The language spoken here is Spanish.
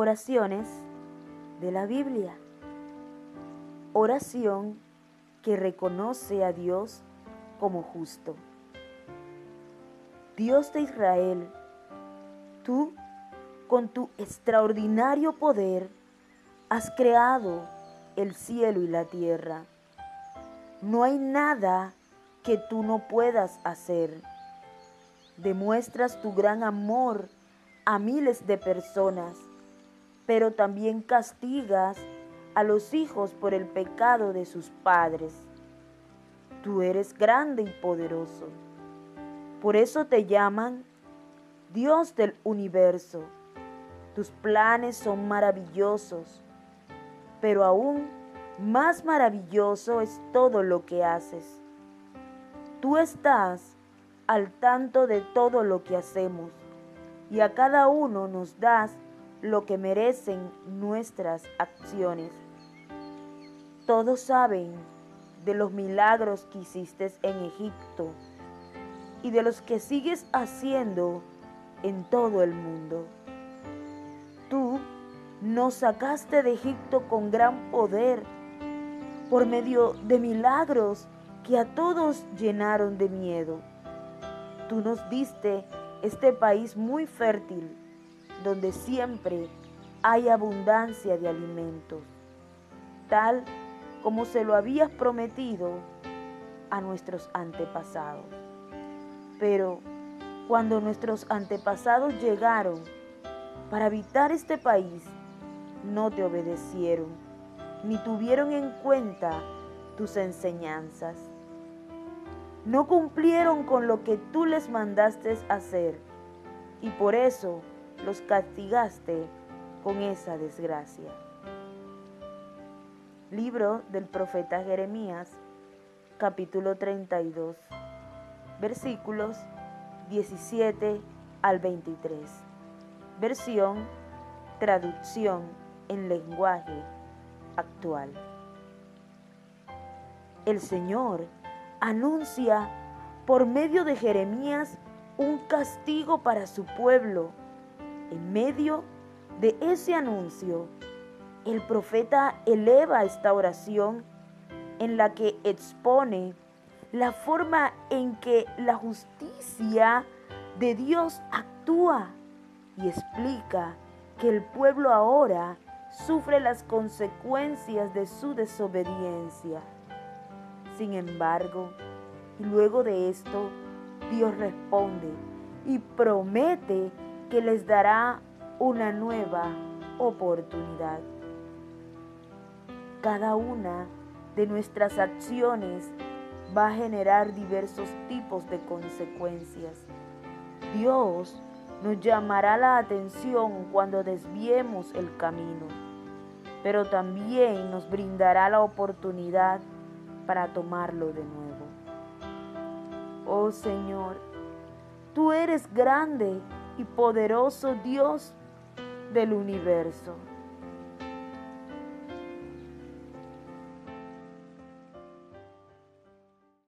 Oraciones de la Biblia. Oración que reconoce a Dios como justo. Dios de Israel, tú, con tu extraordinario poder, has creado el cielo y la tierra. No hay nada que tú no puedas hacer. Demuestras tu gran amor a miles de personas pero también castigas a los hijos por el pecado de sus padres. Tú eres grande y poderoso. Por eso te llaman Dios del universo. Tus planes son maravillosos, pero aún más maravilloso es todo lo que haces. Tú estás al tanto de todo lo que hacemos y a cada uno nos das lo que merecen nuestras acciones. Todos saben de los milagros que hiciste en Egipto y de los que sigues haciendo en todo el mundo. Tú nos sacaste de Egipto con gran poder por medio de milagros que a todos llenaron de miedo. Tú nos diste este país muy fértil donde siempre hay abundancia de alimentos, tal como se lo habías prometido a nuestros antepasados. Pero cuando nuestros antepasados llegaron para habitar este país, no te obedecieron, ni tuvieron en cuenta tus enseñanzas. No cumplieron con lo que tú les mandaste hacer, y por eso los castigaste con esa desgracia. Libro del profeta Jeremías, capítulo 32, versículos 17 al 23. Versión, traducción en lenguaje actual. El Señor anuncia por medio de Jeremías un castigo para su pueblo en medio de ese anuncio, el profeta eleva esta oración en la que expone la forma en que la justicia de Dios actúa y explica que el pueblo ahora sufre las consecuencias de su desobediencia. Sin embargo, luego de esto, Dios responde y promete que les dará una nueva oportunidad. Cada una de nuestras acciones va a generar diversos tipos de consecuencias. Dios nos llamará la atención cuando desviemos el camino, pero también nos brindará la oportunidad para tomarlo de nuevo. Oh Señor, tú eres grande y poderoso Dios del universo.